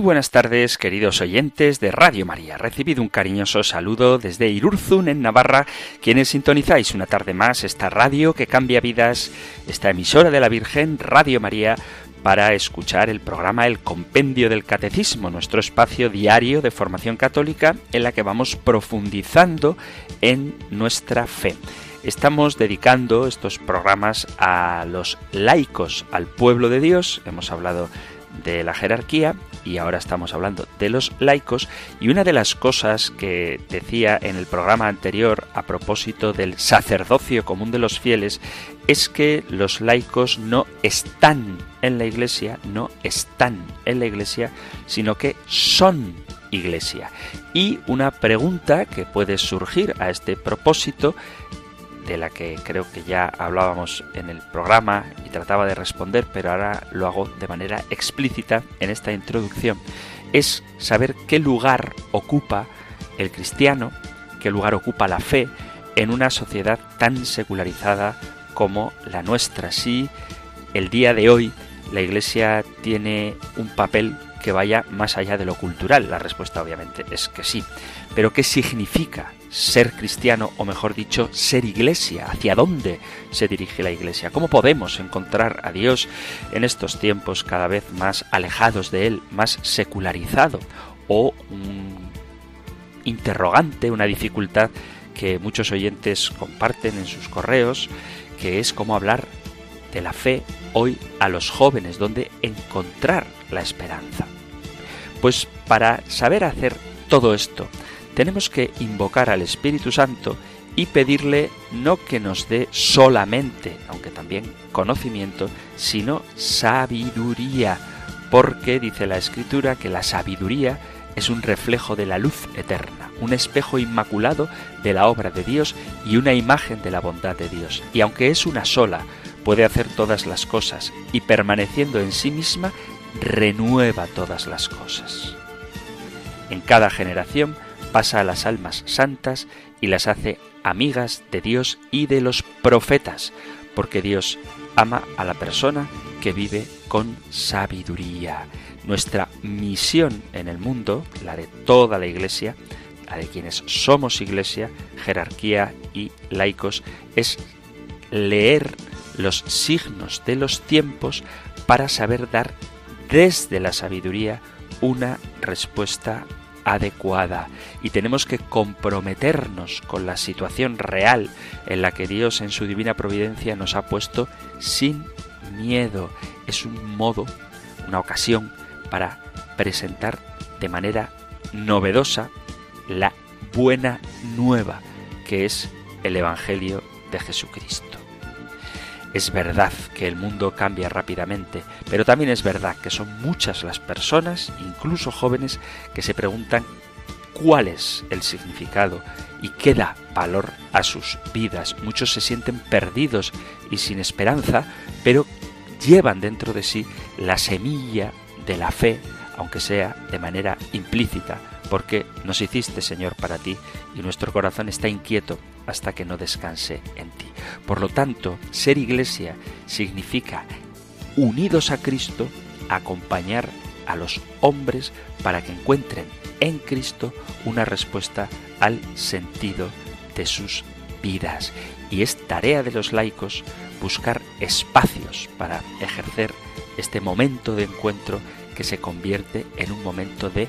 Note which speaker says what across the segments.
Speaker 1: Muy buenas tardes, queridos oyentes de Radio María. Recibido un cariñoso saludo desde Irurzun, en Navarra, quienes sintonizáis una tarde más esta radio que cambia vidas, esta emisora de la Virgen, Radio María, para escuchar el programa El Compendio del Catecismo, nuestro espacio diario de formación católica en la que vamos profundizando en nuestra fe. Estamos dedicando estos programas a los laicos, al pueblo de Dios. Hemos hablado de la jerarquía y ahora estamos hablando de los laicos y una de las cosas que decía en el programa anterior a propósito del sacerdocio común de los fieles es que los laicos no están en la iglesia, no están en la iglesia, sino que son iglesia. Y una pregunta que puede surgir a este propósito de la que creo que ya hablábamos en el programa y trataba de responder, pero ahora lo hago de manera explícita en esta introducción, es saber qué lugar ocupa el cristiano, qué lugar ocupa la fe en una sociedad tan secularizada como la nuestra. Si el día de hoy la Iglesia tiene un papel que vaya más allá de lo cultural. La respuesta obviamente es que sí. Pero ¿qué significa ser cristiano o mejor dicho, ser iglesia? ¿Hacia dónde se dirige la iglesia? ¿Cómo podemos encontrar a Dios en estos tiempos cada vez más alejados de Él, más secularizado? O un interrogante, una dificultad que muchos oyentes comparten en sus correos, que es cómo hablar de la fe hoy a los jóvenes, donde encontrar la esperanza. Pues para saber hacer todo esto, tenemos que invocar al Espíritu Santo y pedirle no que nos dé solamente, aunque también conocimiento, sino sabiduría, porque dice la Escritura que la sabiduría es un reflejo de la luz eterna, un espejo inmaculado de la obra de Dios y una imagen de la bondad de Dios. Y aunque es una sola, puede hacer todas las cosas y permaneciendo en sí misma, renueva todas las cosas. En cada generación pasa a las almas santas y las hace amigas de Dios y de los profetas, porque Dios ama a la persona que vive con sabiduría. Nuestra misión en el mundo, la de toda la Iglesia, la de quienes somos Iglesia, jerarquía y laicos, es leer los signos de los tiempos para saber dar desde la sabiduría una respuesta adecuada y tenemos que comprometernos con la situación real en la que Dios en su divina providencia nos ha puesto sin miedo. Es un modo, una ocasión para presentar de manera novedosa la buena nueva que es el Evangelio de Jesucristo. Es verdad que el mundo cambia rápidamente, pero también es verdad que son muchas las personas, incluso jóvenes, que se preguntan cuál es el significado y qué da valor a sus vidas. Muchos se sienten perdidos y sin esperanza, pero llevan dentro de sí la semilla de la fe, aunque sea de manera implícita, porque nos hiciste, Señor, para ti, y nuestro corazón está inquieto hasta que no descanse en ti. Por lo tanto, ser iglesia significa, unidos a Cristo, acompañar a los hombres para que encuentren en Cristo una respuesta al sentido de sus vidas. Y es tarea de los laicos buscar espacios para ejercer este momento de encuentro que se convierte en un momento de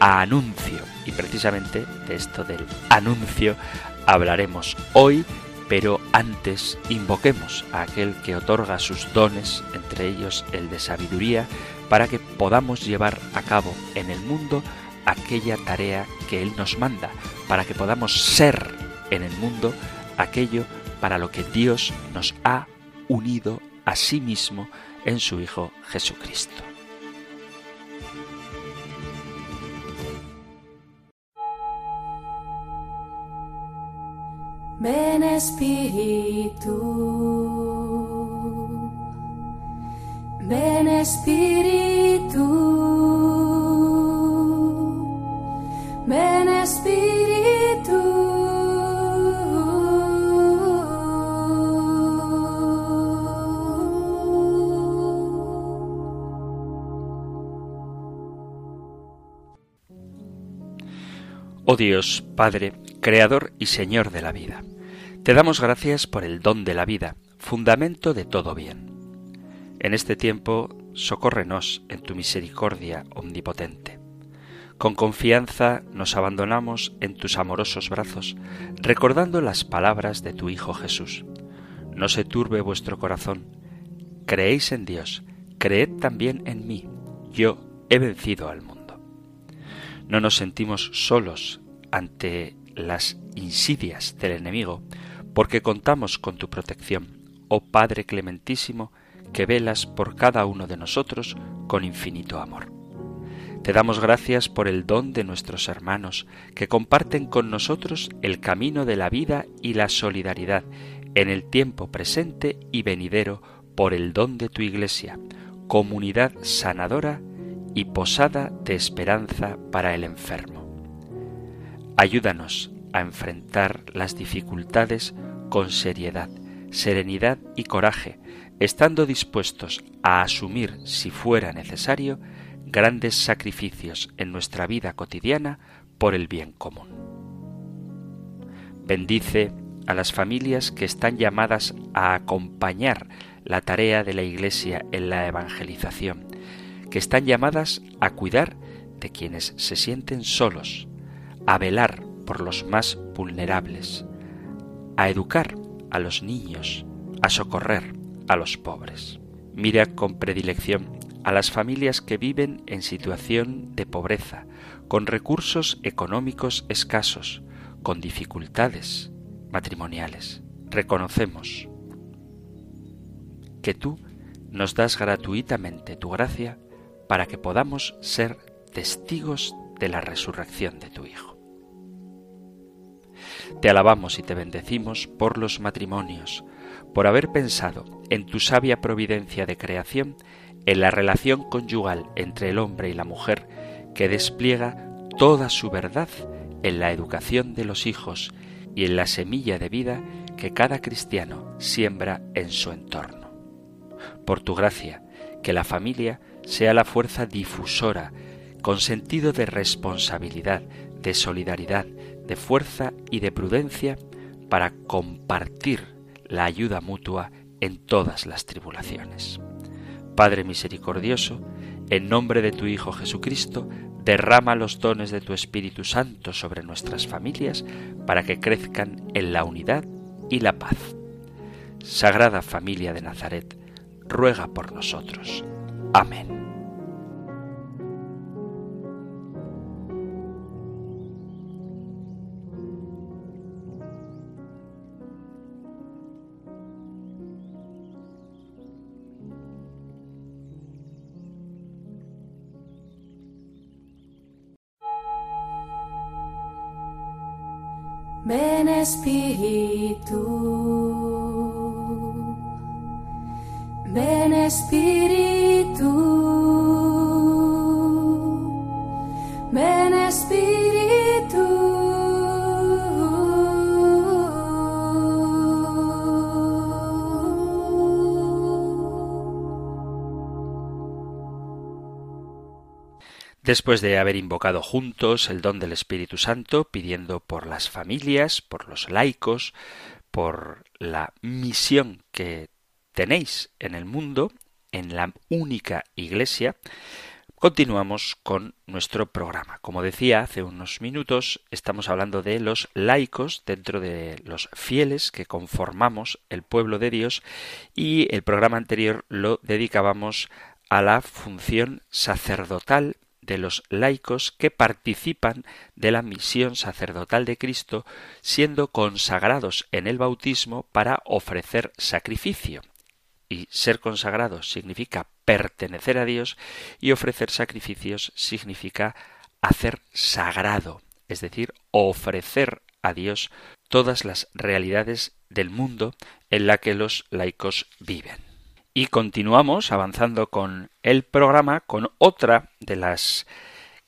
Speaker 1: anuncio. Y precisamente de esto del anuncio hablaremos hoy, pero antes invoquemos a aquel que otorga sus dones, entre ellos el de sabiduría, para que podamos llevar a cabo en el mundo aquella tarea que Él nos manda, para que podamos ser en el mundo aquello para lo que Dios nos ha unido a sí mismo en su Hijo Jesucristo.
Speaker 2: Ven Espíritu, ven Espíritu, ven Espíritu.
Speaker 1: Oh Dios, Padre, Creador y Señor de la vida. Te damos gracias por el don de la vida, fundamento de todo bien. En este tiempo, socórrenos en tu misericordia omnipotente. Con confianza nos abandonamos en tus amorosos brazos, recordando las palabras de tu Hijo Jesús. No se turbe vuestro corazón. Creéis en Dios, creed también en mí. Yo he vencido al mundo. No nos sentimos solos ante las insidias del enemigo, porque contamos con tu protección, oh Padre clementísimo, que velas por cada uno de nosotros con infinito amor. Te damos gracias por el don de nuestros hermanos, que comparten con nosotros el camino de la vida y la solidaridad en el tiempo presente y venidero por el don de tu Iglesia, comunidad sanadora y posada de esperanza para el enfermo. Ayúdanos a enfrentar las dificultades con seriedad, serenidad y coraje, estando dispuestos a asumir, si fuera necesario, grandes sacrificios en nuestra vida cotidiana por el bien común. Bendice a las familias que están llamadas a acompañar la tarea de la Iglesia en la evangelización, que están llamadas a cuidar de quienes se sienten solos, a velar por los más vulnerables, a educar a los niños, a socorrer a los pobres. Mira con predilección a las familias que viven en situación de pobreza, con recursos económicos escasos, con dificultades matrimoniales. Reconocemos que tú nos das gratuitamente tu gracia para que podamos ser testigos de la resurrección de tu Hijo. Te alabamos y te bendecimos por los matrimonios, por haber pensado en tu sabia providencia de creación en la relación conyugal entre el hombre y la mujer que despliega toda su verdad en la educación de los hijos y en la semilla de vida que cada cristiano siembra en su entorno. Por tu gracia, que la familia sea la fuerza difusora, con sentido de responsabilidad, de solidaridad, de fuerza y de prudencia para compartir la ayuda mutua en todas las tribulaciones. Padre misericordioso, en nombre de tu Hijo Jesucristo, derrama los dones de tu Espíritu Santo sobre nuestras familias para que crezcan en la unidad y la paz. Sagrada familia de Nazaret, ruega por nosotros. Amén.
Speaker 2: Ven Espíritu,
Speaker 1: Después de haber invocado juntos el don del Espíritu Santo, pidiendo por las familias, por los laicos, por la misión que tenéis en el mundo, en la única iglesia, continuamos con nuestro programa. Como decía hace unos minutos, estamos hablando de los laicos dentro de los fieles que conformamos el pueblo de Dios y el programa anterior lo dedicábamos a la función sacerdotal de los laicos que participan de la misión sacerdotal de Cristo, siendo consagrados en el bautismo para ofrecer sacrificio. Y ser consagrados significa pertenecer a Dios y ofrecer sacrificios significa hacer sagrado, es decir, ofrecer a Dios todas las realidades del mundo en la que los laicos viven. Y continuamos avanzando con el programa con otra de las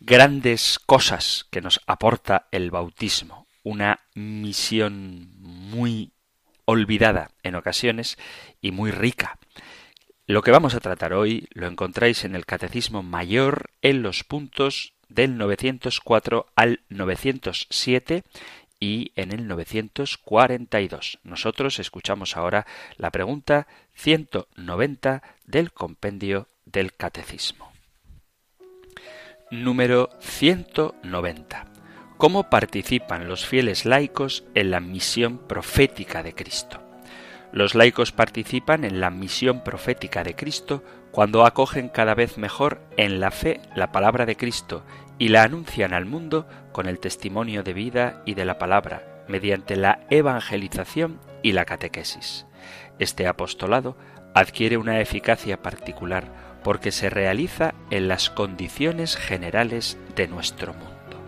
Speaker 1: grandes cosas que nos aporta el bautismo, una misión muy olvidada en ocasiones y muy rica. Lo que vamos a tratar hoy lo encontráis en el Catecismo Mayor en los puntos del 904 al 907 y en el 942. Nosotros escuchamos ahora la pregunta 190 del compendio del Catecismo. Número 190. ¿Cómo participan los fieles laicos en la misión profética de Cristo? Los laicos participan en la misión profética de Cristo cuando acogen cada vez mejor en la fe la palabra de Cristo y la anuncian al mundo con el testimonio de vida y de la palabra, mediante la evangelización y la catequesis. Este apostolado adquiere una eficacia particular porque se realiza en las condiciones generales de nuestro mundo.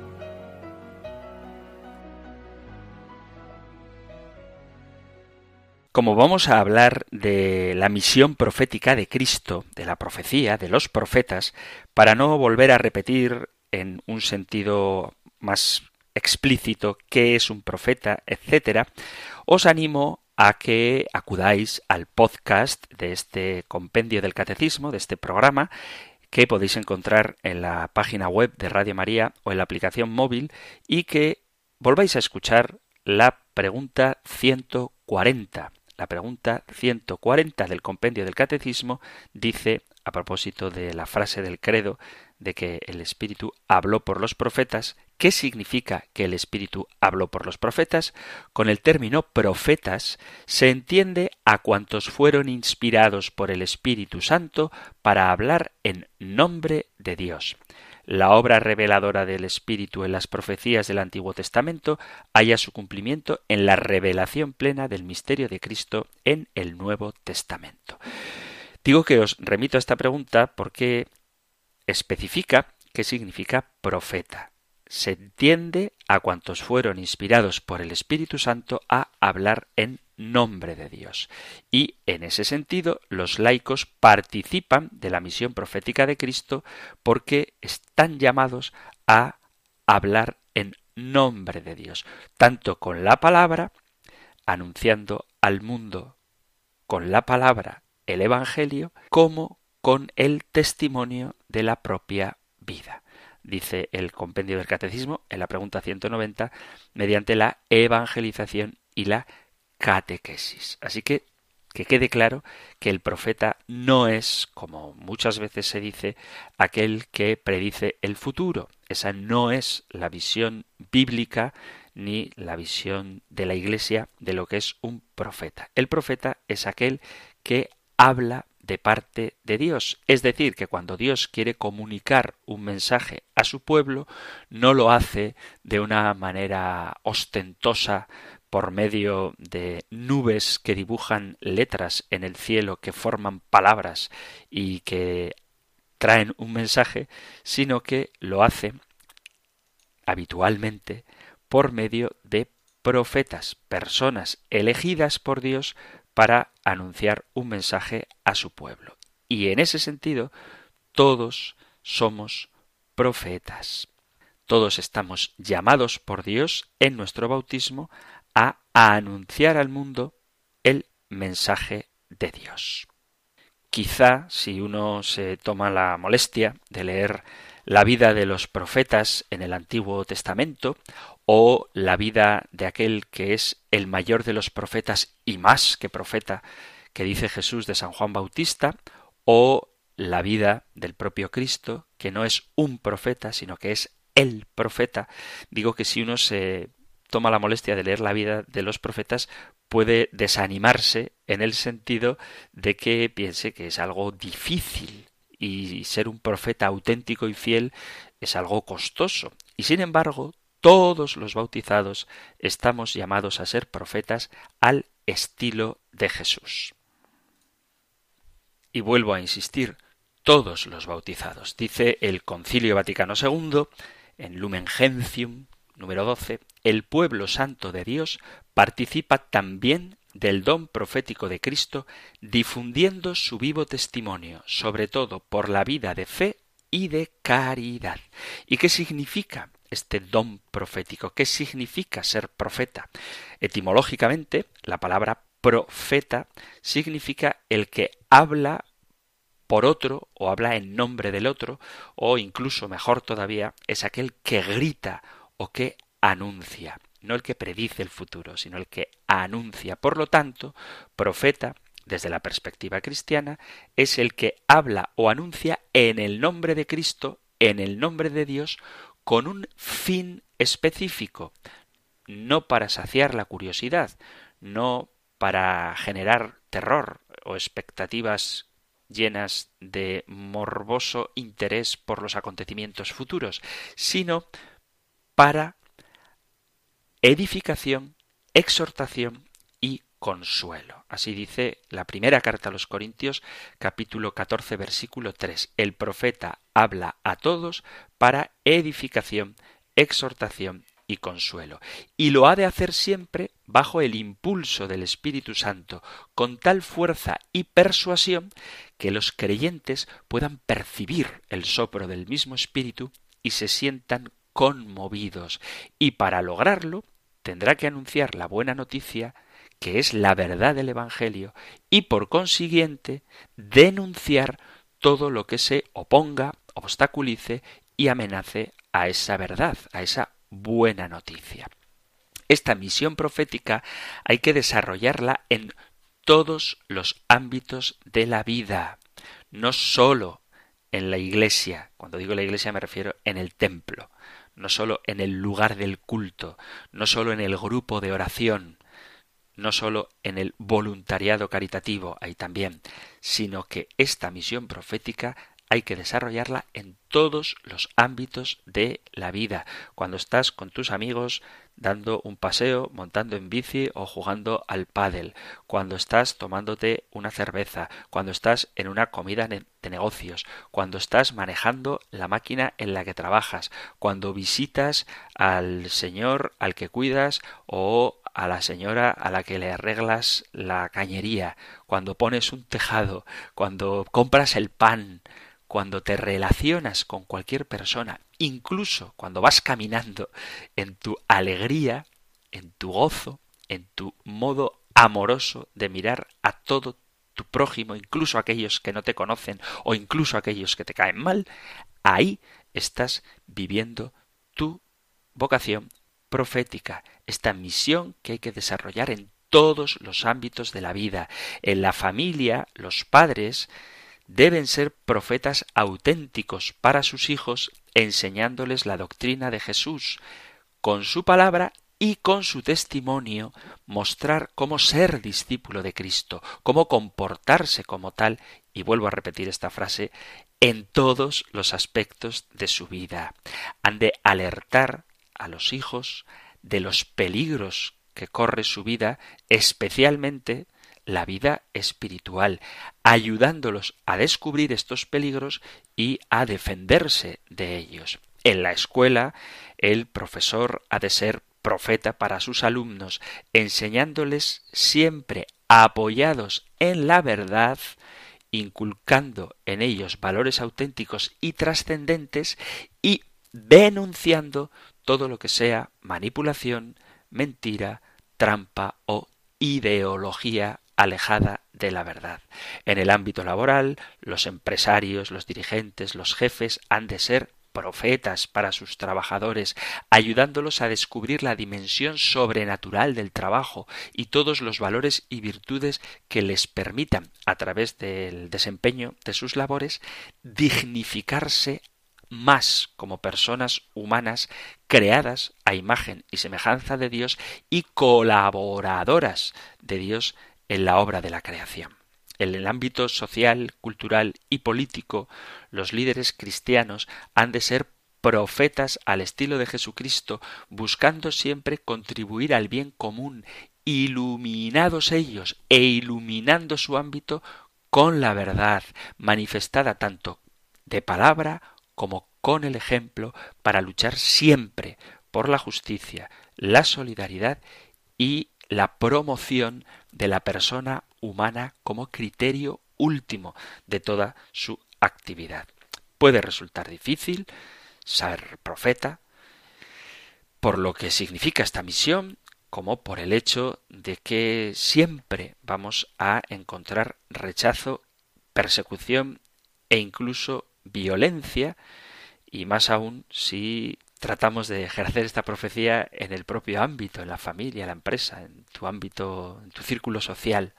Speaker 1: Como vamos a hablar de la misión profética de Cristo, de la profecía, de los profetas, para no volver a repetir en un sentido más explícito qué es un profeta, etcétera, os animo a que acudáis al podcast de este compendio del catecismo, de este programa, que podéis encontrar en la página web de Radio María o en la aplicación móvil y que volváis a escuchar la pregunta 140 la pregunta 140 del compendio del catecismo dice, a propósito de la frase del credo, de que el Espíritu habló por los profetas, ¿qué significa que el Espíritu habló por los profetas? Con el término profetas se entiende a cuantos fueron inspirados por el Espíritu Santo para hablar en nombre de Dios la obra reveladora del Espíritu en las profecías del Antiguo Testamento haya su cumplimiento en la revelación plena del misterio de Cristo en el Nuevo Testamento. Digo que os remito a esta pregunta porque especifica qué significa profeta. Se entiende a cuantos fueron inspirados por el Espíritu Santo a hablar en nombre de Dios. Y en ese sentido, los laicos participan de la misión profética de Cristo porque están llamados a hablar en nombre de Dios, tanto con la palabra, anunciando al mundo con la palabra el Evangelio, como con el testimonio de la propia vida dice el compendio del catecismo en la pregunta 190, mediante la evangelización y la catequesis. Así que que quede claro que el profeta no es, como muchas veces se dice, aquel que predice el futuro. Esa no es la visión bíblica ni la visión de la Iglesia de lo que es un profeta. El profeta es aquel que habla de parte de Dios. Es decir, que cuando Dios quiere comunicar un mensaje a su pueblo, no lo hace de una manera ostentosa, por medio de nubes que dibujan letras en el cielo que forman palabras y que traen un mensaje, sino que lo hace habitualmente por medio de profetas, personas elegidas por Dios para anunciar un mensaje a su pueblo. Y en ese sentido, todos somos profetas. Todos estamos llamados por Dios en nuestro bautismo a, anunciar al mundo el mensaje de Dios. Quizá si uno se toma la molestia de leer la vida de los profetas en el Antiguo Testamento o la vida de aquel que es el mayor de los profetas y más que profeta que dice Jesús de San Juan Bautista o la vida del propio Cristo que no es un profeta sino que es el profeta digo que si uno se toma la molestia de leer la vida de los profetas puede desanimarse en el sentido de que piense que es algo difícil y ser un profeta auténtico y fiel es algo costoso. Y sin embargo, todos los bautizados estamos llamados a ser profetas al estilo de Jesús. Y vuelvo a insistir, todos los bautizados. Dice el Concilio Vaticano II en Lumen Gentium número 12, el pueblo santo de Dios participa también del don profético de Cristo, difundiendo su vivo testimonio, sobre todo por la vida de fe y de caridad. ¿Y qué significa este don profético? ¿Qué significa ser profeta? Etimológicamente, la palabra profeta significa el que habla por otro o habla en nombre del otro o incluso mejor todavía es aquel que grita o que anuncia no el que predice el futuro, sino el que anuncia. Por lo tanto, profeta, desde la perspectiva cristiana, es el que habla o anuncia en el nombre de Cristo, en el nombre de Dios, con un fin específico, no para saciar la curiosidad, no para generar terror o expectativas llenas de morboso interés por los acontecimientos futuros, sino para edificación, exhortación consuelo. Así dice la primera carta a los Corintios, capítulo 14, versículo 3. El profeta habla a todos para edificación, exhortación y consuelo. Y lo ha de hacer siempre bajo el impulso del Espíritu Santo, con tal fuerza y persuasión que los creyentes puedan percibir el sopro del mismo Espíritu y se sientan conmovidos. Y para lograrlo tendrá que anunciar la buena noticia, que es la verdad del Evangelio, y por consiguiente denunciar todo lo que se oponga, obstaculice y amenace a esa verdad, a esa buena noticia. Esta misión profética hay que desarrollarla en todos los ámbitos de la vida, no sólo en la iglesia. Cuando digo la iglesia me refiero en el templo no sólo en el lugar del culto, no sólo en el grupo de oración, no sólo en el voluntariado caritativo, ahí también, sino que esta misión profética hay que desarrollarla en todos los ámbitos de la vida. Cuando estás con tus amigos dando un paseo, montando en bici o jugando al pádel, cuando estás tomándote una cerveza, cuando estás en una comida de negocios, cuando estás manejando la máquina en la que trabajas, cuando visitas al señor al que cuidas o a la señora a la que le arreglas la cañería, cuando pones un tejado, cuando compras el pan, cuando te relacionas con cualquier persona, incluso cuando vas caminando en tu alegría, en tu gozo, en tu modo amoroso de mirar a todo tu prójimo, incluso aquellos que no te conocen o incluso aquellos que te caen mal, ahí estás viviendo tu vocación profética, esta misión que hay que desarrollar en todos los ámbitos de la vida. En la familia, los padres deben ser profetas auténticos para sus hijos, enseñándoles la doctrina de Jesús, con su palabra y con su testimonio mostrar cómo ser discípulo de Cristo, cómo comportarse como tal, y vuelvo a repetir esta frase, en todos los aspectos de su vida. Han de alertar a los hijos de los peligros que corre su vida, especialmente la vida espiritual, ayudándolos a descubrir estos peligros y a defenderse de ellos. En la escuela, el profesor ha de ser profeta para sus alumnos, enseñándoles siempre apoyados en la verdad, inculcando en ellos valores auténticos y trascendentes y denunciando todo lo que sea manipulación, mentira, trampa o ideología alejada de la verdad. En el ámbito laboral, los empresarios, los dirigentes, los jefes han de ser profetas para sus trabajadores, ayudándolos a descubrir la dimensión sobrenatural del trabajo y todos los valores y virtudes que les permitan, a través del desempeño de sus labores, dignificarse más como personas humanas creadas a imagen y semejanza de Dios y colaboradoras de Dios en la obra de la creación. En el ámbito social, cultural y político, los líderes cristianos han de ser profetas al estilo de Jesucristo, buscando siempre contribuir al bien común, iluminados ellos e iluminando su ámbito con la verdad, manifestada tanto de palabra como con el ejemplo, para luchar siempre por la justicia, la solidaridad y la promoción de la persona humana como criterio último de toda su actividad. Puede resultar difícil ser profeta, por lo que significa esta misión, como por el hecho de que siempre vamos a encontrar rechazo, persecución e incluso violencia, y más aún si tratamos de ejercer esta profecía en el propio ámbito, en la familia, en la empresa, en tu ámbito, en tu círculo social,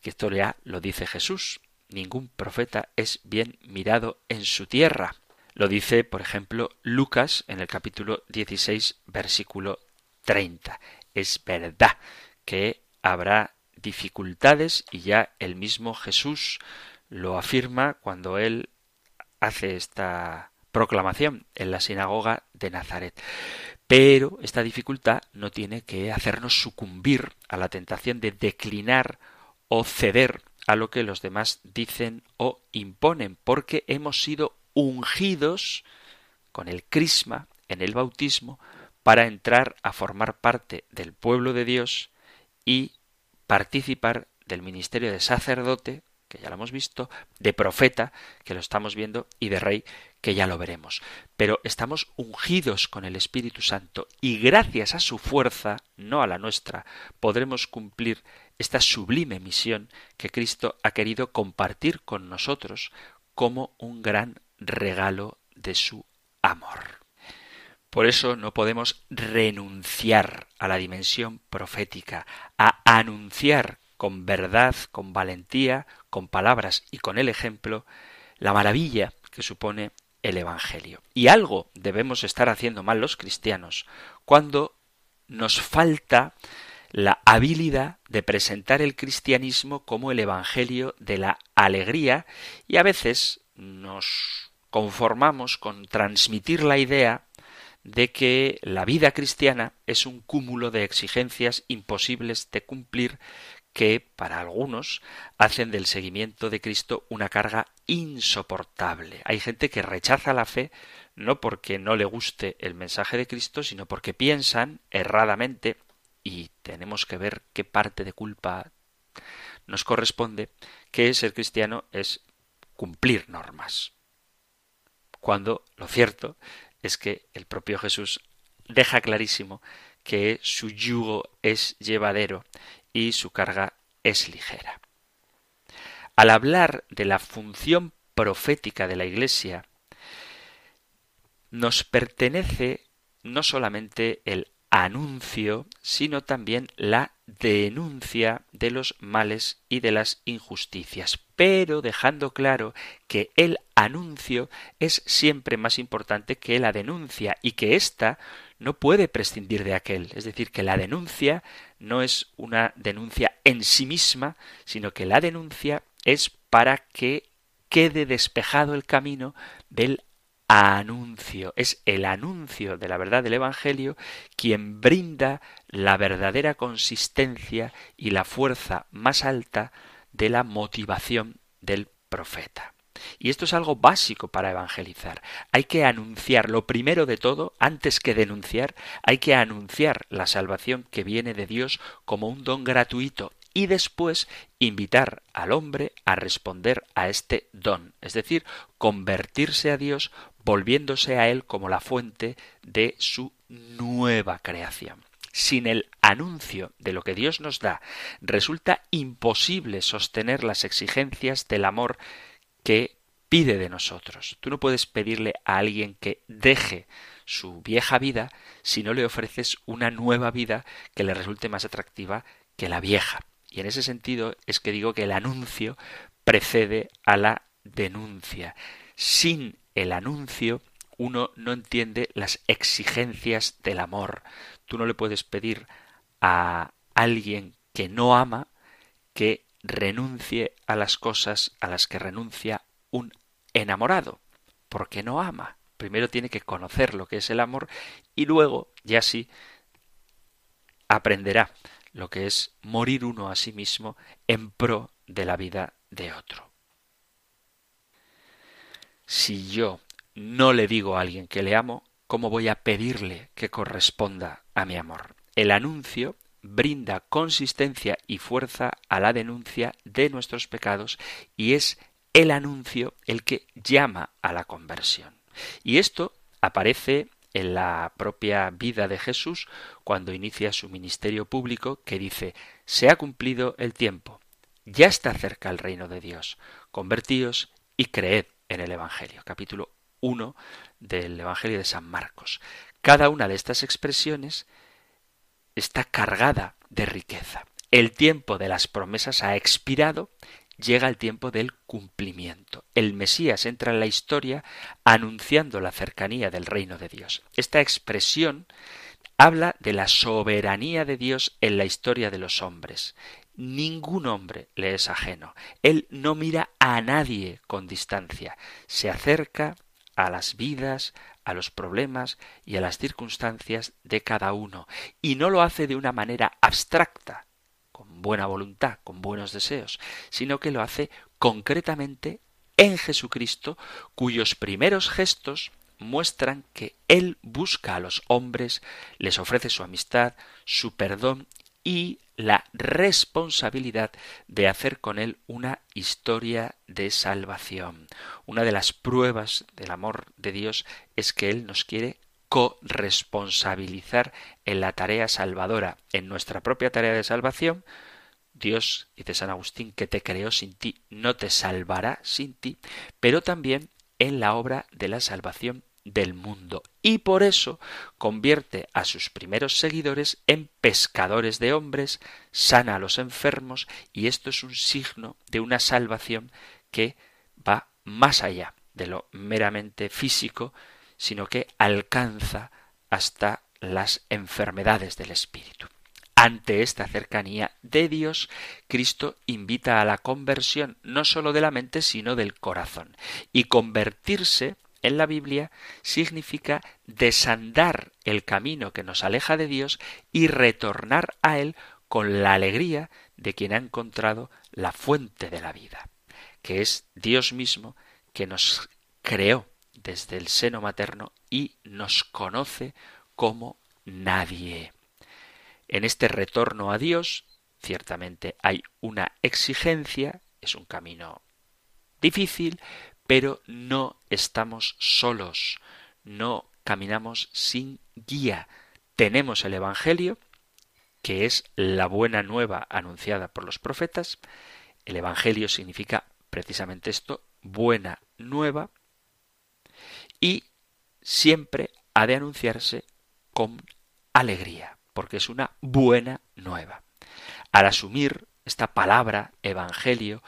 Speaker 1: que esto ya lo dice Jesús. Ningún profeta es bien mirado en su tierra. Lo dice, por ejemplo, Lucas en el capítulo 16, versículo 30. Es verdad que habrá dificultades y ya el mismo Jesús lo afirma cuando él hace esta proclamación en la sinagoga de Nazaret. Pero esta dificultad no tiene que hacernos sucumbir a la tentación de declinar o ceder a lo que los demás dicen o imponen, porque hemos sido ungidos con el crisma en el bautismo para entrar a formar parte del pueblo de Dios y participar del ministerio de sacerdote, que ya lo hemos visto, de profeta, que lo estamos viendo, y de rey, que ya lo veremos. Pero estamos ungidos con el Espíritu Santo y gracias a su fuerza, no a la nuestra, podremos cumplir esta sublime misión que Cristo ha querido compartir con nosotros como un gran regalo de su amor. Por eso no podemos renunciar a la dimensión profética, a anunciar con verdad, con valentía, con palabras y con el ejemplo, la maravilla que supone el Evangelio. Y algo debemos estar haciendo mal los cristianos cuando nos falta la habilidad de presentar el cristianismo como el Evangelio de la alegría y a veces nos conformamos con transmitir la idea de que la vida cristiana es un cúmulo de exigencias imposibles de cumplir que, para algunos, hacen del seguimiento de Cristo una carga insoportable. Hay gente que rechaza la fe no porque no le guste el mensaje de Cristo, sino porque piensan erradamente, y tenemos que ver qué parte de culpa nos corresponde, que ser cristiano es cumplir normas. Cuando lo cierto es que el propio Jesús deja clarísimo que su yugo es llevadero y su carga es ligera. Al hablar de la función profética de la Iglesia, nos pertenece no solamente el anuncio, sino también la denuncia de los males y de las injusticias, pero dejando claro que el anuncio es siempre más importante que la denuncia y que ésta no puede prescindir de aquel. Es decir, que la denuncia no es una denuncia en sí misma, sino que la denuncia es para que quede despejado el camino del anuncio. Es el anuncio de la verdad del Evangelio quien brinda la verdadera consistencia y la fuerza más alta de la motivación del profeta. Y esto es algo básico para evangelizar. Hay que anunciar, lo primero de todo, antes que denunciar, hay que anunciar la salvación que viene de Dios como un don gratuito y después invitar al hombre a responder a este don, es decir, convertirse a Dios volviéndose a Él como la fuente de su nueva creación. Sin el anuncio de lo que Dios nos da, resulta imposible sostener las exigencias del amor que pide de nosotros. Tú no puedes pedirle a alguien que deje su vieja vida si no le ofreces una nueva vida que le resulte más atractiva que la vieja. Y en ese sentido es que digo que el anuncio precede a la denuncia. Sin el anuncio uno no entiende las exigencias del amor. Tú no le puedes pedir a alguien que no ama que renuncie a las cosas a las que renuncia un enamorado, porque no ama. Primero tiene que conocer lo que es el amor y luego, ya sí, aprenderá lo que es morir uno a sí mismo en pro de la vida de otro. Si yo no le digo a alguien que le amo, ¿cómo voy a pedirle que corresponda a mi amor? El anuncio brinda consistencia y fuerza a la denuncia de nuestros pecados y es el anuncio el que llama a la conversión. Y esto aparece en la propia vida de Jesús cuando inicia su ministerio público que dice se ha cumplido el tiempo, ya está cerca el reino de Dios, convertíos y creed en el Evangelio. Capítulo 1 del Evangelio de San Marcos. Cada una de estas expresiones está cargada de riqueza. El tiempo de las promesas ha expirado, llega el tiempo del cumplimiento. El Mesías entra en la historia anunciando la cercanía del reino de Dios. Esta expresión habla de la soberanía de Dios en la historia de los hombres. Ningún hombre le es ajeno. Él no mira a nadie con distancia. Se acerca a las vidas, a los problemas y a las circunstancias de cada uno, y no lo hace de una manera abstracta, con buena voluntad, con buenos deseos, sino que lo hace concretamente en Jesucristo, cuyos primeros gestos muestran que Él busca a los hombres, les ofrece su amistad, su perdón y la responsabilidad de hacer con él una historia de salvación. Una de las pruebas del amor de Dios es que Él nos quiere corresponsabilizar en la tarea salvadora, en nuestra propia tarea de salvación. Dios, dice San Agustín, que te creó sin ti, no te salvará sin ti, pero también en la obra de la salvación del mundo y por eso convierte a sus primeros seguidores en pescadores de hombres, sana a los enfermos y esto es un signo de una salvación que va más allá de lo meramente físico, sino que alcanza hasta las enfermedades del espíritu. Ante esta cercanía de Dios, Cristo invita a la conversión no sólo de la mente, sino del corazón. Y convertirse en la Biblia significa desandar el camino que nos aleja de Dios y retornar a Él con la alegría de quien ha encontrado la fuente de la vida, que es Dios mismo que nos creó desde el seno materno y nos conoce como nadie. En este retorno a Dios, ciertamente hay una exigencia, es un camino difícil, pero no estamos solos, no caminamos sin guía. Tenemos el Evangelio, que es la buena nueva anunciada por los profetas. El Evangelio significa precisamente esto, buena nueva, y siempre ha de anunciarse con alegría, porque es una buena nueva. Al asumir esta palabra, Evangelio,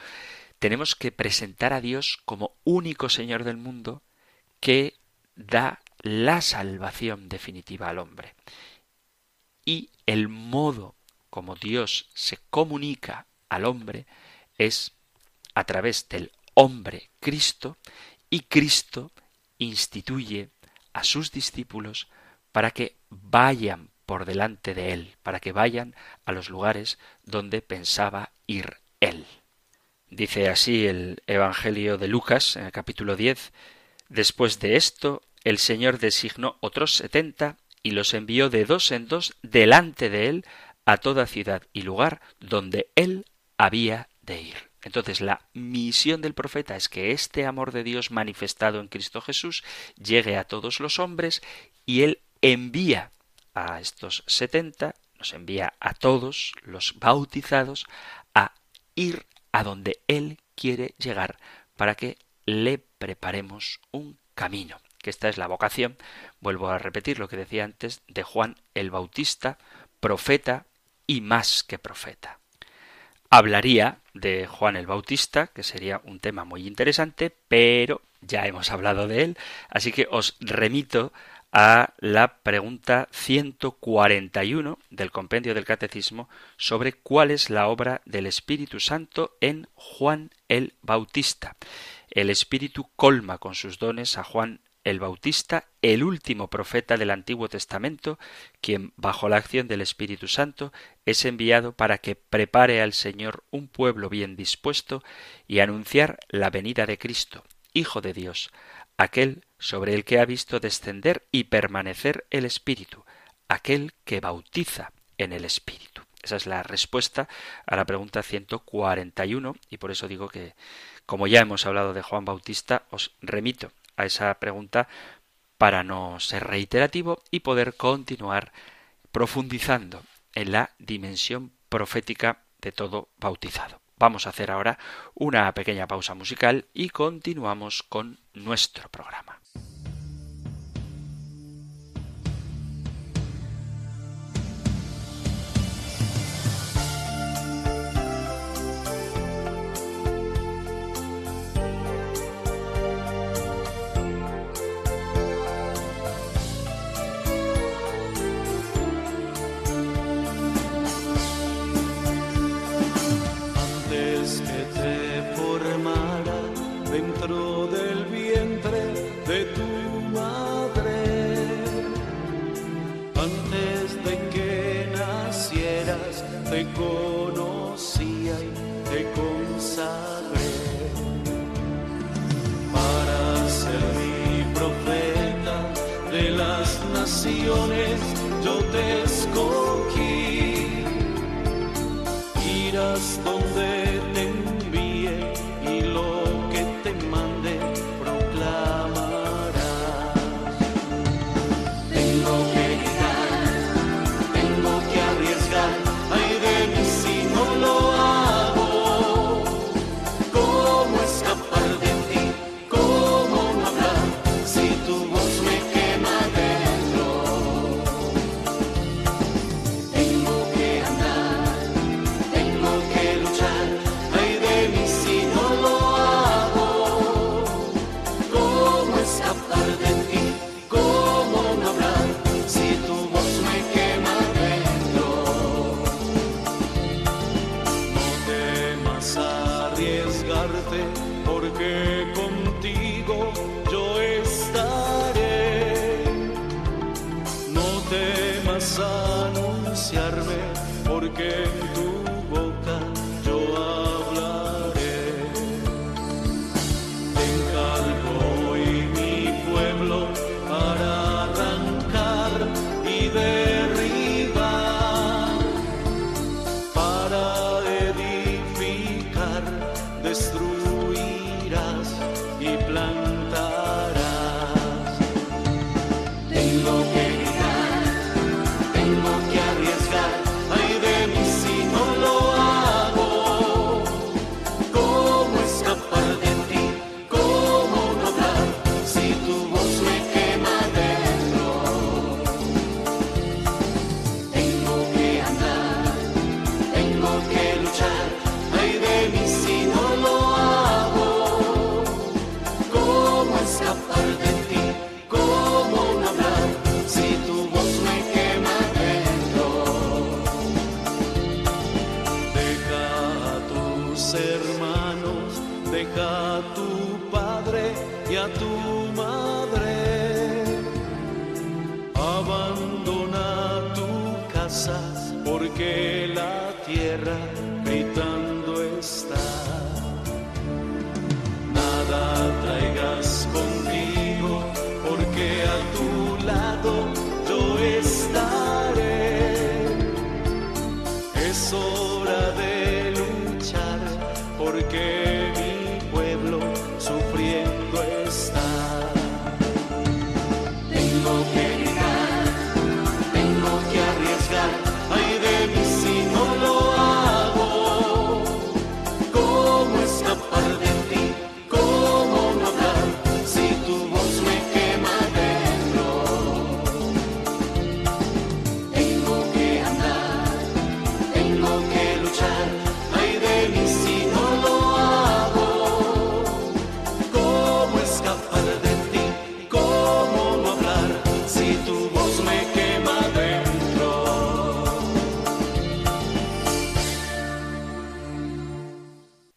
Speaker 1: tenemos que presentar a Dios como único Señor del mundo que da la salvación definitiva al hombre. Y el modo como Dios se comunica al hombre es a través del hombre Cristo y Cristo instituye a sus discípulos para que vayan por delante de él, para que vayan a los lugares donde pensaba ir él. Dice así el Evangelio de Lucas, en el capítulo 10, Después de esto, el Señor designó otros setenta y los envió de dos en dos delante de él a toda ciudad y lugar donde él había de ir. Entonces la misión del profeta es que este amor de Dios manifestado en Cristo Jesús llegue a todos los hombres y él envía a estos setenta, nos envía a todos los bautizados a ir a donde Él quiere llegar para que le preparemos un camino. Que esta es la vocación, vuelvo a repetir lo que decía antes, de Juan el Bautista, profeta y más que profeta. Hablaría de Juan el Bautista, que sería un tema muy interesante, pero ya hemos hablado de él, así que os remito a la pregunta 141 del compendio del Catecismo sobre cuál es la obra del Espíritu Santo en Juan el Bautista. El Espíritu colma con sus dones a Juan el Bautista, el último profeta del Antiguo Testamento, quien, bajo la acción del Espíritu Santo, es enviado para que prepare al Señor un pueblo bien dispuesto y anunciar la venida de Cristo, Hijo de Dios,
Speaker 3: aquel sobre el que ha visto descender y permanecer el Espíritu, aquel que bautiza en el Espíritu. Esa es la respuesta a la pregunta 141 y por eso digo que, como ya hemos hablado de Juan Bautista, os remito a esa pregunta para no ser reiterativo y poder continuar profundizando en la dimensión profética de todo bautizado. Vamos a hacer ahora una pequeña pausa musical y continuamos con nuestro programa. te conocía y te consagré para ser mi profeta de las naciones. Yo te escogí, irás con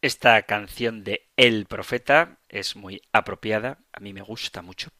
Speaker 3: Esta canción de El Profeta es muy apropiada, a mí me gusta mucho,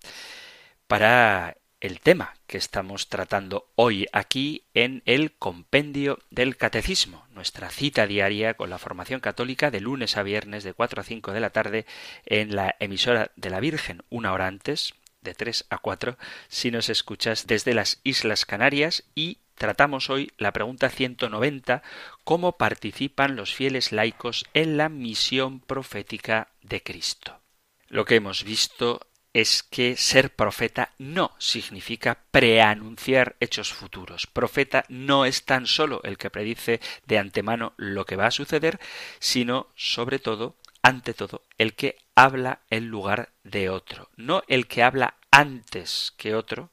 Speaker 3: para
Speaker 1: el tema que estamos tratando hoy aquí en el Compendio del Catecismo, nuestra cita diaria con la formación católica de lunes a viernes de 4 a 5 de la tarde en la emisora de la Virgen, una hora antes, de 3 a 4, si nos escuchas desde las Islas Canarias y tratamos hoy la pregunta 190, cómo participan los fieles laicos en la misión profética de Cristo. Lo que hemos visto es que ser profeta no significa preanunciar hechos futuros. Profeta no es tan solo el que predice de antemano lo que va a suceder, sino sobre todo, ante todo, el que habla en lugar de otro. No el que habla antes que otro,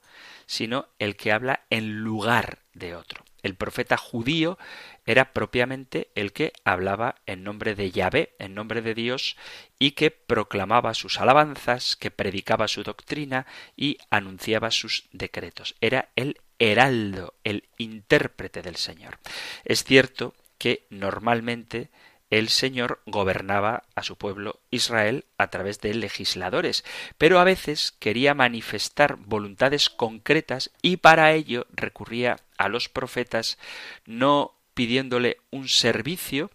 Speaker 1: sino el que habla en lugar de otro. El profeta judío era propiamente el que hablaba en nombre de Yahvé, en nombre de Dios, y que proclamaba sus alabanzas, que predicaba su doctrina y anunciaba sus decretos. Era el heraldo, el intérprete del Señor. Es cierto que normalmente el Señor gobernaba a su pueblo Israel a través de legisladores, pero a veces quería manifestar voluntades concretas y para ello recurría a los profetas no pidiéndole un servicio,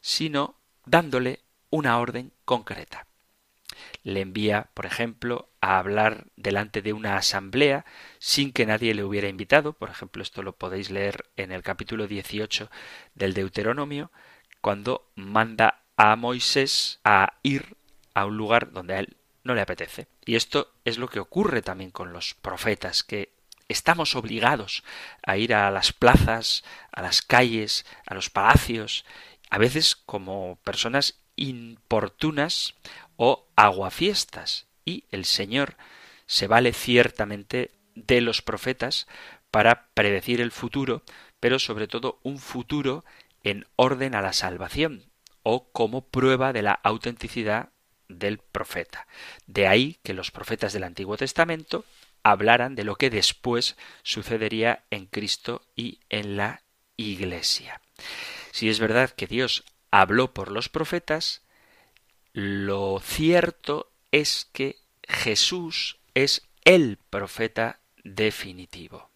Speaker 1: sino dándole una orden concreta. Le envía, por ejemplo, a hablar delante de una asamblea sin que nadie le hubiera invitado. Por ejemplo, esto lo podéis leer en el capítulo 18 del Deuteronomio, cuando manda a Moisés a ir a un lugar donde a él no le apetece. Y esto es lo que ocurre también con los profetas, que estamos obligados a ir a las plazas, a las calles, a los palacios, a veces como personas importunas o aguafiestas. Y el Señor se vale ciertamente de los profetas para predecir el futuro, pero sobre todo un futuro en orden a la salvación o como prueba de la autenticidad del profeta. De ahí que los profetas del Antiguo Testamento hablaran de lo que después sucedería en Cristo y en la Iglesia. Si es verdad que Dios habló por los profetas, lo cierto es que Jesús es el profeta definitivo,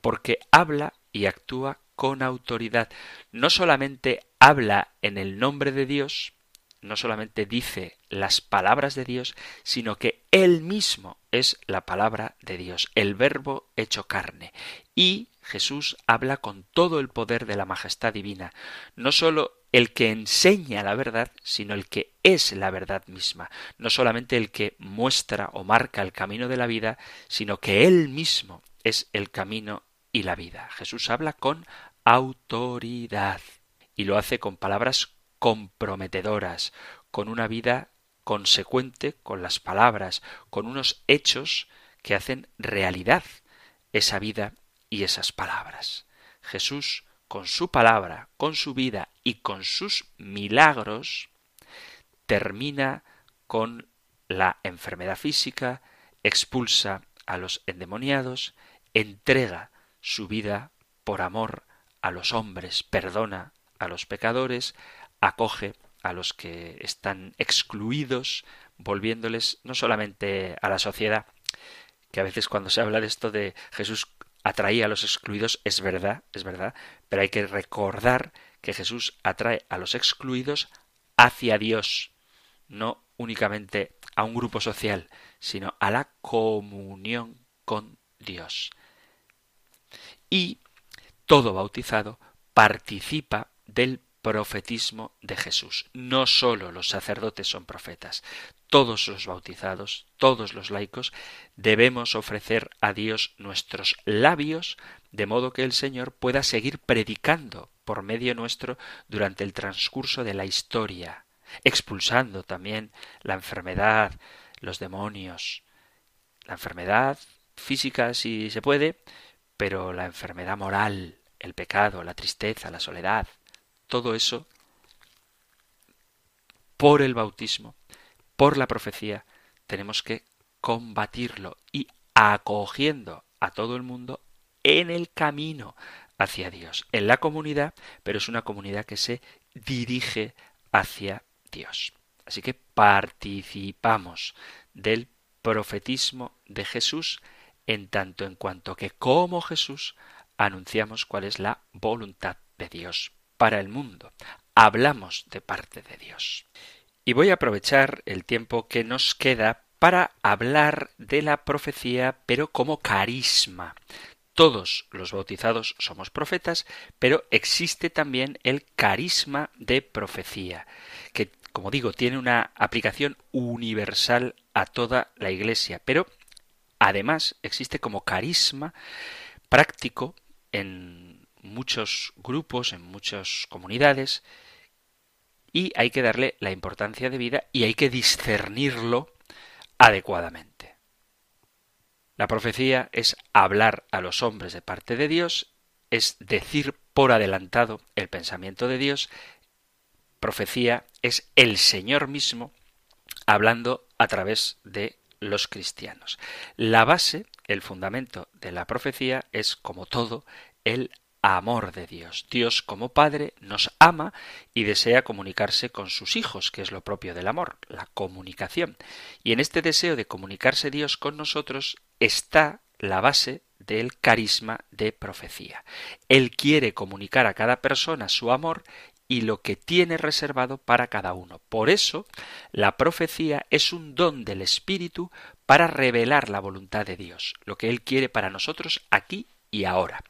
Speaker 1: porque habla y actúa con autoridad. No solamente habla en el nombre de Dios, no solamente dice las palabras de Dios, sino que Él mismo es la palabra de Dios, el verbo hecho carne. Y Jesús habla con todo el poder de la majestad divina, no sólo el que enseña la verdad, sino el que es la verdad misma, no solamente el que muestra o marca el camino de la vida, sino que Él mismo es el camino y la vida. Jesús habla con autoridad y lo hace con palabras comprometedoras, con una vida consecuente con las palabras, con unos hechos que hacen realidad esa vida y esas palabras. Jesús, con su palabra, con su vida y con sus milagros, termina con la enfermedad física, expulsa a los endemoniados, entrega su vida por amor a los hombres, perdona a los pecadores, acoge a los que están excluidos, volviéndoles no solamente a la sociedad, que a veces cuando se habla de esto de Jesús atraía a los excluidos, es verdad, es verdad, pero hay que recordar que Jesús atrae a los excluidos hacia Dios, no únicamente a un grupo social, sino a la comunión con Dios. Y todo bautizado participa del profetismo de Jesús. No sólo los sacerdotes son profetas, todos los bautizados, todos los laicos, debemos ofrecer a Dios nuestros labios, de modo que el Señor pueda seguir predicando por medio nuestro durante el transcurso de la historia, expulsando también la enfermedad, los demonios, la enfermedad física si se puede, pero la enfermedad moral, el pecado, la tristeza, la soledad, todo eso por el bautismo, por la profecía, tenemos que combatirlo y acogiendo a todo el mundo en el camino hacia Dios, en la comunidad, pero es una comunidad que se dirige hacia Dios. Así que participamos del profetismo de Jesús en tanto en cuanto que como Jesús anunciamos cuál es la voluntad de Dios para el mundo. Hablamos de parte de Dios. Y voy a aprovechar el tiempo que nos queda para hablar de la profecía, pero como carisma. Todos los bautizados somos profetas, pero existe también el carisma de profecía, que, como digo, tiene una aplicación universal a toda la Iglesia, pero además existe como carisma práctico en muchos grupos, en muchas comunidades, y hay que darle la importancia de vida y hay que discernirlo adecuadamente. La profecía es hablar a los hombres de parte de Dios, es decir por adelantado el pensamiento de Dios. Profecía es el Señor mismo hablando a través de los cristianos. La base, el fundamento de la profecía es, como todo, el amor de Dios. Dios como Padre nos ama y desea comunicarse con sus hijos, que es lo propio del amor, la comunicación. Y en este deseo de comunicarse Dios con nosotros está la base del carisma de profecía. Él quiere comunicar a cada persona su amor y lo que tiene reservado para cada uno. Por eso, la profecía es un don del Espíritu para revelar la voluntad de Dios, lo que Él quiere para nosotros aquí y ahora.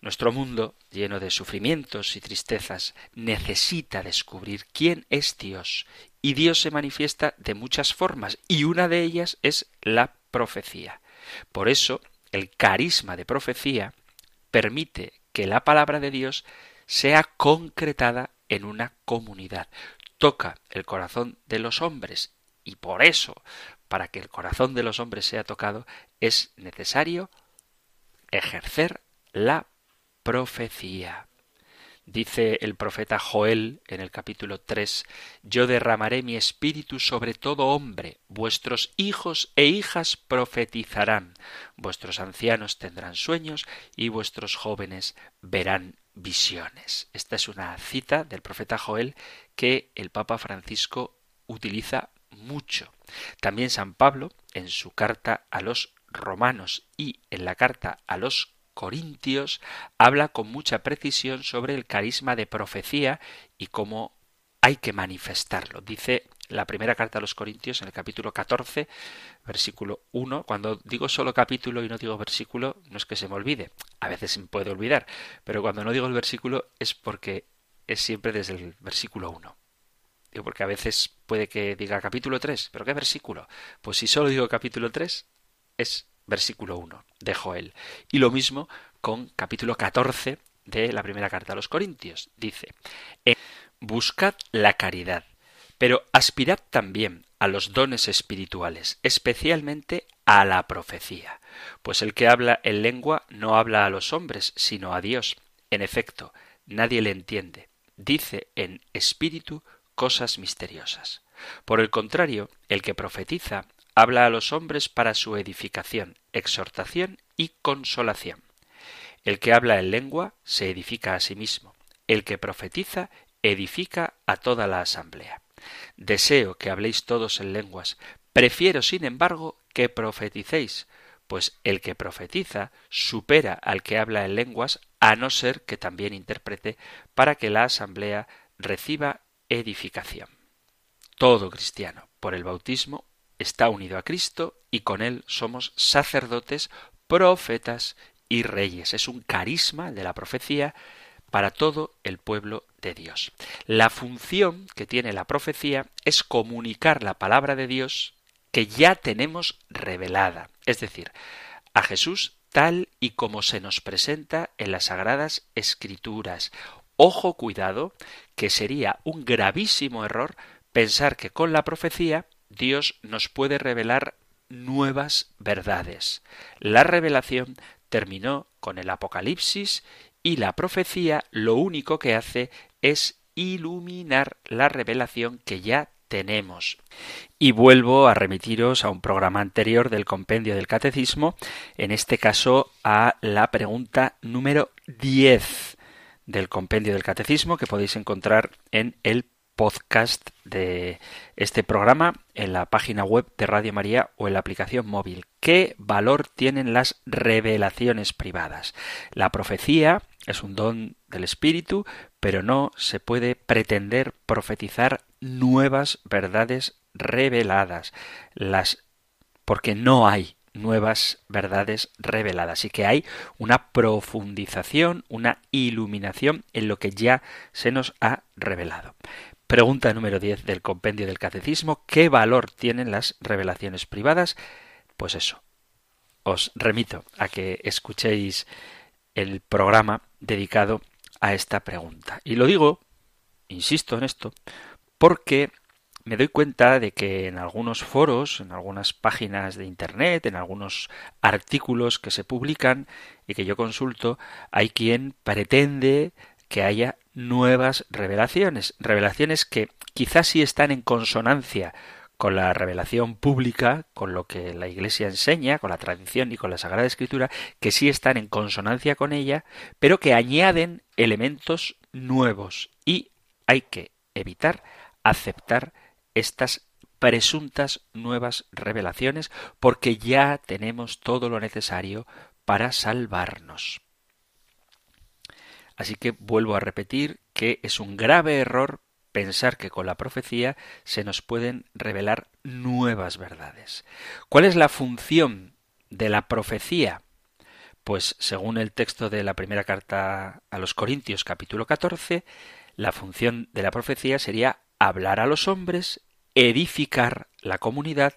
Speaker 1: Nuestro mundo, lleno de sufrimientos y tristezas, necesita descubrir quién es Dios, y Dios se manifiesta de muchas formas, y una de ellas es la profecía. Por eso, el carisma de profecía permite que la palabra de Dios sea concretada en una comunidad. Toca el corazón de los hombres y por eso, para que el corazón de los hombres sea tocado, es necesario ejercer la profecía. Dice el profeta Joel en el capítulo 3, Yo derramaré mi espíritu sobre todo hombre, vuestros hijos e hijas profetizarán, vuestros ancianos tendrán sueños y vuestros jóvenes verán visiones. Esta es una cita del profeta Joel que el Papa Francisco utiliza mucho. También San Pablo, en su carta a los romanos y en la carta a los Corintios habla con mucha precisión sobre el carisma de profecía y cómo hay que manifestarlo. Dice la primera carta a los Corintios en el capítulo 14, versículo 1. Cuando digo solo capítulo y no digo versículo, no es que se me olvide. A veces me puede olvidar, pero cuando no digo el versículo es porque es siempre desde el versículo 1. Digo porque a veces puede que diga capítulo 3, pero ¿qué versículo? Pues si solo digo capítulo 3, es versículo 1 de Joel. Y lo mismo con capítulo 14 de la primera carta a los Corintios. Dice, buscad la caridad, pero aspirad también a los dones espirituales, especialmente a la profecía, pues el que habla en lengua no habla a los hombres, sino a Dios. En efecto, nadie le entiende. Dice en espíritu cosas misteriosas. Por el contrario, el que profetiza habla a los hombres para su edificación, exhortación y consolación. El que habla en lengua se edifica a sí mismo. El que profetiza edifica a toda la asamblea. Deseo que habléis todos en lenguas. Prefiero, sin embargo, que profeticéis, pues el que profetiza supera al que habla en lenguas, a no ser que también interprete, para que la asamblea reciba edificación. Todo cristiano, por el bautismo, está unido a Cristo y con él somos sacerdotes, profetas y reyes. Es un carisma de la profecía para todo el pueblo de Dios. La función que tiene la profecía es comunicar la palabra de Dios que ya tenemos revelada, es decir, a Jesús tal y como se nos presenta en las sagradas escrituras. Ojo, cuidado, que sería un gravísimo error pensar que con la profecía Dios nos puede revelar nuevas verdades. La revelación terminó con el Apocalipsis y la profecía lo único que hace es iluminar la revelación que ya tenemos. Y vuelvo a remitiros a un programa anterior del compendio del catecismo, en este caso a la pregunta número 10 del compendio del catecismo que podéis encontrar en el podcast de este programa en la página web de Radio María o en la aplicación móvil. ¿Qué valor tienen las revelaciones privadas? La profecía es un don del Espíritu, pero no se puede pretender profetizar nuevas verdades reveladas, las porque no hay nuevas verdades reveladas y que hay una profundización, una iluminación en lo que ya se nos ha revelado. Pregunta número 10 del compendio del catecismo. ¿Qué valor tienen las revelaciones privadas? Pues eso. Os remito a que escuchéis el programa dedicado a esta pregunta. Y lo digo, insisto en esto, porque me doy cuenta de que en algunos foros, en algunas páginas de Internet, en algunos artículos que se publican y que yo consulto, hay quien pretende que haya nuevas revelaciones, revelaciones que quizás sí están en consonancia con la revelación pública, con lo que la Iglesia enseña, con la tradición y con la Sagrada Escritura, que sí están en consonancia con ella, pero que añaden elementos nuevos y hay que evitar aceptar estas presuntas nuevas revelaciones porque ya tenemos todo lo necesario para salvarnos. Así que vuelvo a repetir que es un grave error pensar que con la profecía se nos pueden revelar nuevas verdades. ¿Cuál es la función de la profecía? Pues según el texto de la primera carta a los Corintios capítulo 14, la función de la profecía sería hablar a los hombres, edificar la comunidad,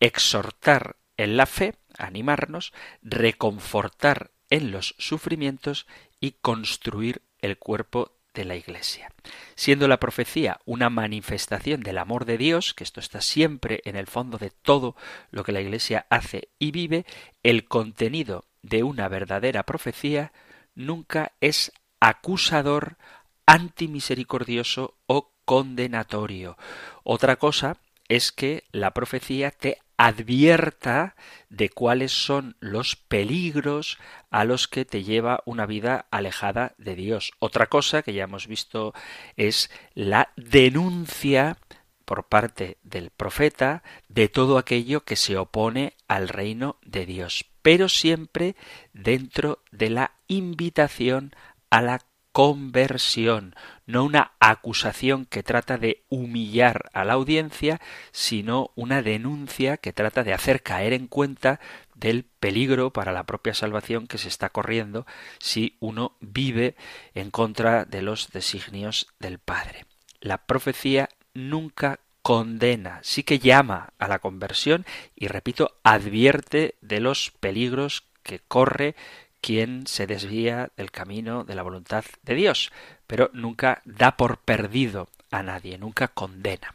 Speaker 1: exhortar en la fe, animarnos, reconfortar en los sufrimientos y construir el cuerpo de la Iglesia. Siendo la profecía una manifestación del amor de Dios, que esto está siempre en el fondo de todo lo que la Iglesia hace y vive, el contenido de una verdadera profecía nunca es acusador, antimisericordioso o condenatorio. Otra cosa es que la profecía te advierta de cuáles son los peligros a los que te lleva una vida alejada de Dios. Otra cosa que ya hemos visto es la denuncia por parte del profeta de todo aquello que se opone al reino de Dios, pero siempre dentro de la invitación a la conversión, no una acusación que trata de humillar a la audiencia, sino una denuncia que trata de hacer caer en cuenta del peligro para la propia salvación que se está corriendo si uno vive en contra de los designios del Padre. La profecía nunca condena, sí que llama a la conversión y, repito, advierte de los peligros que corre quien se desvía del camino de la voluntad de Dios, pero nunca da por perdido a nadie, nunca condena.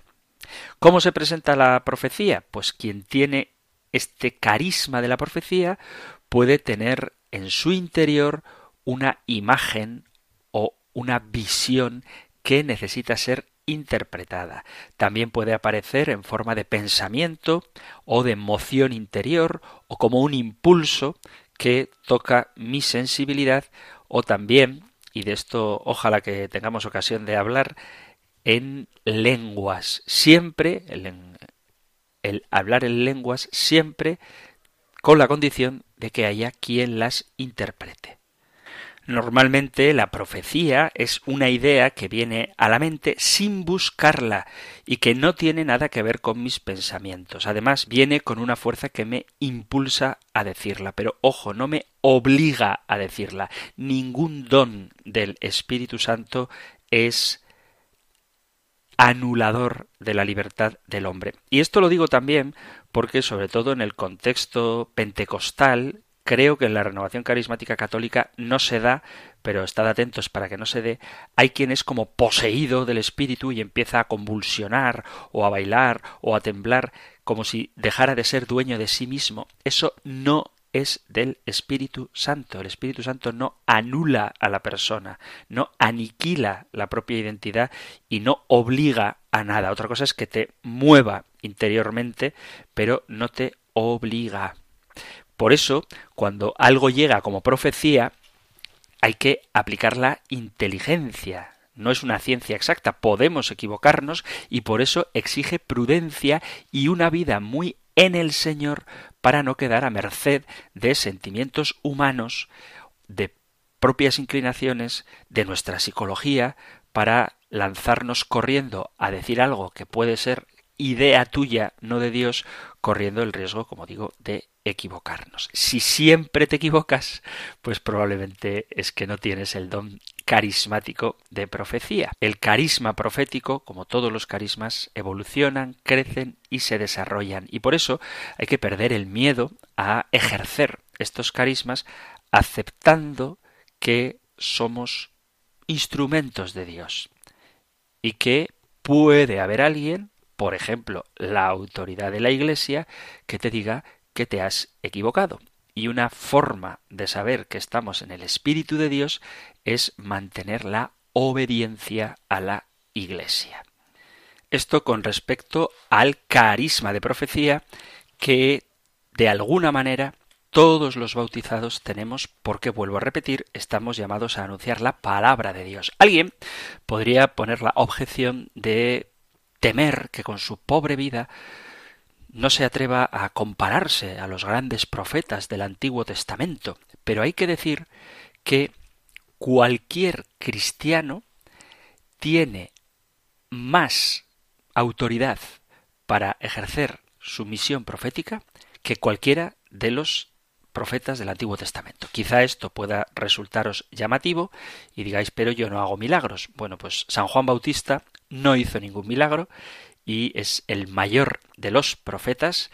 Speaker 1: ¿Cómo se presenta la profecía? Pues quien tiene este carisma de la profecía puede tener en su interior una imagen o una visión que necesita ser interpretada. También puede aparecer en forma de pensamiento o de emoción interior o como un impulso que toca mi sensibilidad o también, y de esto ojalá que tengamos ocasión de hablar, en lenguas. Siempre, el, el hablar en lenguas, siempre con la condición de que haya quien las interprete. Normalmente la profecía es una idea que viene a la mente sin buscarla y que no tiene nada que ver con mis pensamientos. Además, viene con una fuerza que me impulsa a decirla, pero ojo, no me obliga a decirla. Ningún don del Espíritu Santo es anulador de la libertad del hombre. Y esto lo digo también porque, sobre todo en el contexto pentecostal, creo que en la renovación carismática católica no se da, pero estad atentos para que no se dé, hay quien es como poseído del espíritu y empieza a convulsionar o a bailar o a temblar como si dejara de ser dueño de sí mismo. Eso no es del Espíritu Santo. El Espíritu Santo no anula a la persona, no aniquila la propia identidad y no obliga a nada. Otra cosa es que te mueva interiormente, pero no te obliga. Por eso, cuando algo llega como profecía, hay que aplicar la inteligencia. no es una ciencia exacta, podemos equivocarnos y por eso exige prudencia y una vida muy en el Señor para no quedar a merced de sentimientos humanos, de propias inclinaciones, de nuestra psicología, para lanzarnos corriendo a decir algo que puede ser idea tuya, no de Dios, corriendo el riesgo, como digo, de equivocarnos. Si siempre te equivocas, pues probablemente es que no tienes el don carismático de profecía. El carisma profético, como todos los carismas, evolucionan, crecen y se desarrollan. Y por eso hay que perder el miedo a ejercer estos carismas aceptando que somos instrumentos de Dios y que puede haber alguien por ejemplo, la autoridad de la Iglesia, que te diga que te has equivocado. Y una forma de saber que estamos en el Espíritu de Dios es mantener la obediencia a la Iglesia. Esto con respecto al carisma de profecía que, de alguna manera, todos los bautizados tenemos, porque vuelvo a repetir, estamos llamados a anunciar la palabra de Dios. Alguien podría poner la objeción de temer que con su pobre vida no se atreva a compararse a los grandes profetas del Antiguo Testamento, pero hay que decir que cualquier cristiano tiene más autoridad para ejercer su misión profética que cualquiera de los profetas del Antiguo Testamento. Quizá esto pueda resultaros llamativo y digáis, pero yo no hago milagros. Bueno, pues San Juan Bautista no hizo ningún milagro y es el mayor de los profetas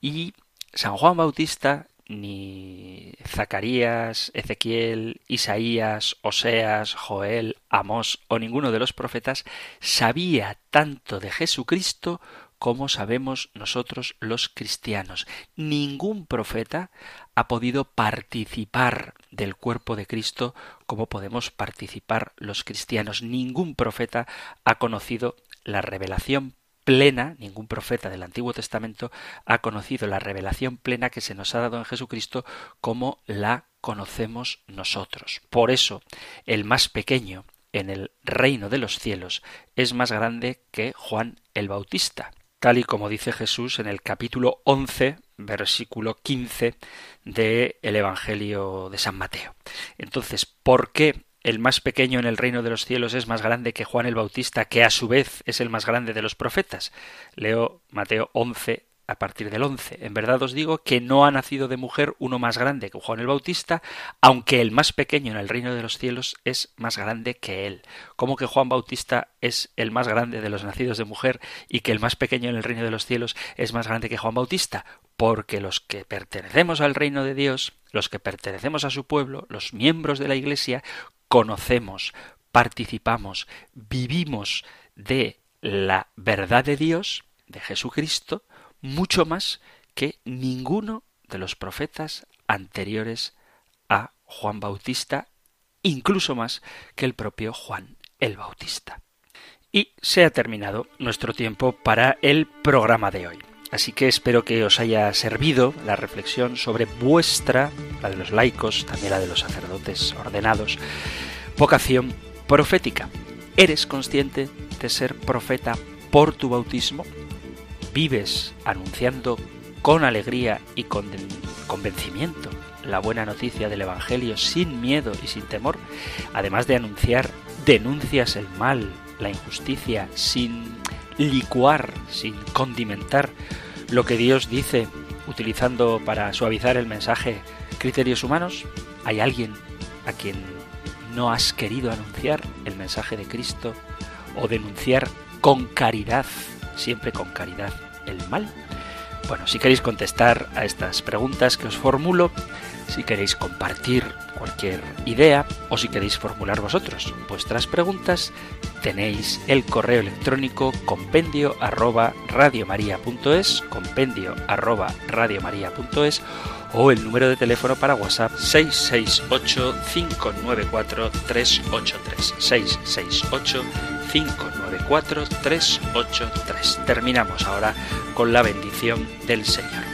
Speaker 1: y San Juan Bautista ni Zacarías, Ezequiel, Isaías, Oseas, Joel, Amós o ninguno de los profetas sabía tanto de Jesucristo como sabemos nosotros los cristianos. Ningún profeta ha podido participar del cuerpo de Cristo como podemos participar los cristianos. Ningún profeta ha conocido la revelación plena, ningún profeta del Antiguo Testamento ha conocido la revelación plena que se nos ha dado en Jesucristo como la conocemos nosotros. Por eso, el más pequeño en el reino de los cielos es más grande que Juan el Bautista tal y como dice Jesús en el capítulo 11, versículo 15 del Evangelio de San Mateo. Entonces, ¿por qué el más pequeño en el reino de los cielos es más grande que Juan el Bautista, que a su vez es el más grande de los profetas? Leo Mateo 11, a partir del 11. En verdad os digo que no ha nacido de mujer uno más grande que Juan el Bautista, aunque el más pequeño en el reino de los cielos es más grande que él. ¿Cómo que Juan Bautista es el más grande de los nacidos de mujer y que el más pequeño en el reino de los cielos es más grande que Juan Bautista? Porque los que pertenecemos al reino de Dios, los que pertenecemos a su pueblo, los miembros de la Iglesia, conocemos, participamos, vivimos de la verdad de Dios, de Jesucristo, mucho más que ninguno de los profetas anteriores a Juan Bautista, incluso más que el propio Juan el Bautista. Y se ha terminado nuestro tiempo para el programa de hoy. Así que espero que os haya servido la reflexión sobre vuestra, la de los laicos, también la de los sacerdotes ordenados, vocación profética. ¿Eres consciente de ser profeta por tu bautismo? vives anunciando con alegría y con convencimiento la buena noticia del Evangelio sin miedo y sin temor, además de anunciar, denuncias el mal, la injusticia, sin licuar, sin condimentar lo que Dios dice, utilizando para suavizar el mensaje criterios humanos? ¿Hay alguien a quien no has querido anunciar el mensaje de Cristo o denunciar con caridad, siempre con caridad, el mal? Bueno, si queréis contestar a estas preguntas que os formulo, si queréis compartir cualquier idea o si queréis formular vosotros vuestras preguntas, tenéis el correo electrónico compendio arroba radiomaria.es, compendio arroba radiomaria.es o el número de teléfono para WhatsApp 668 594 383 668 594 383. Terminamos ahora con la bendición del Señor.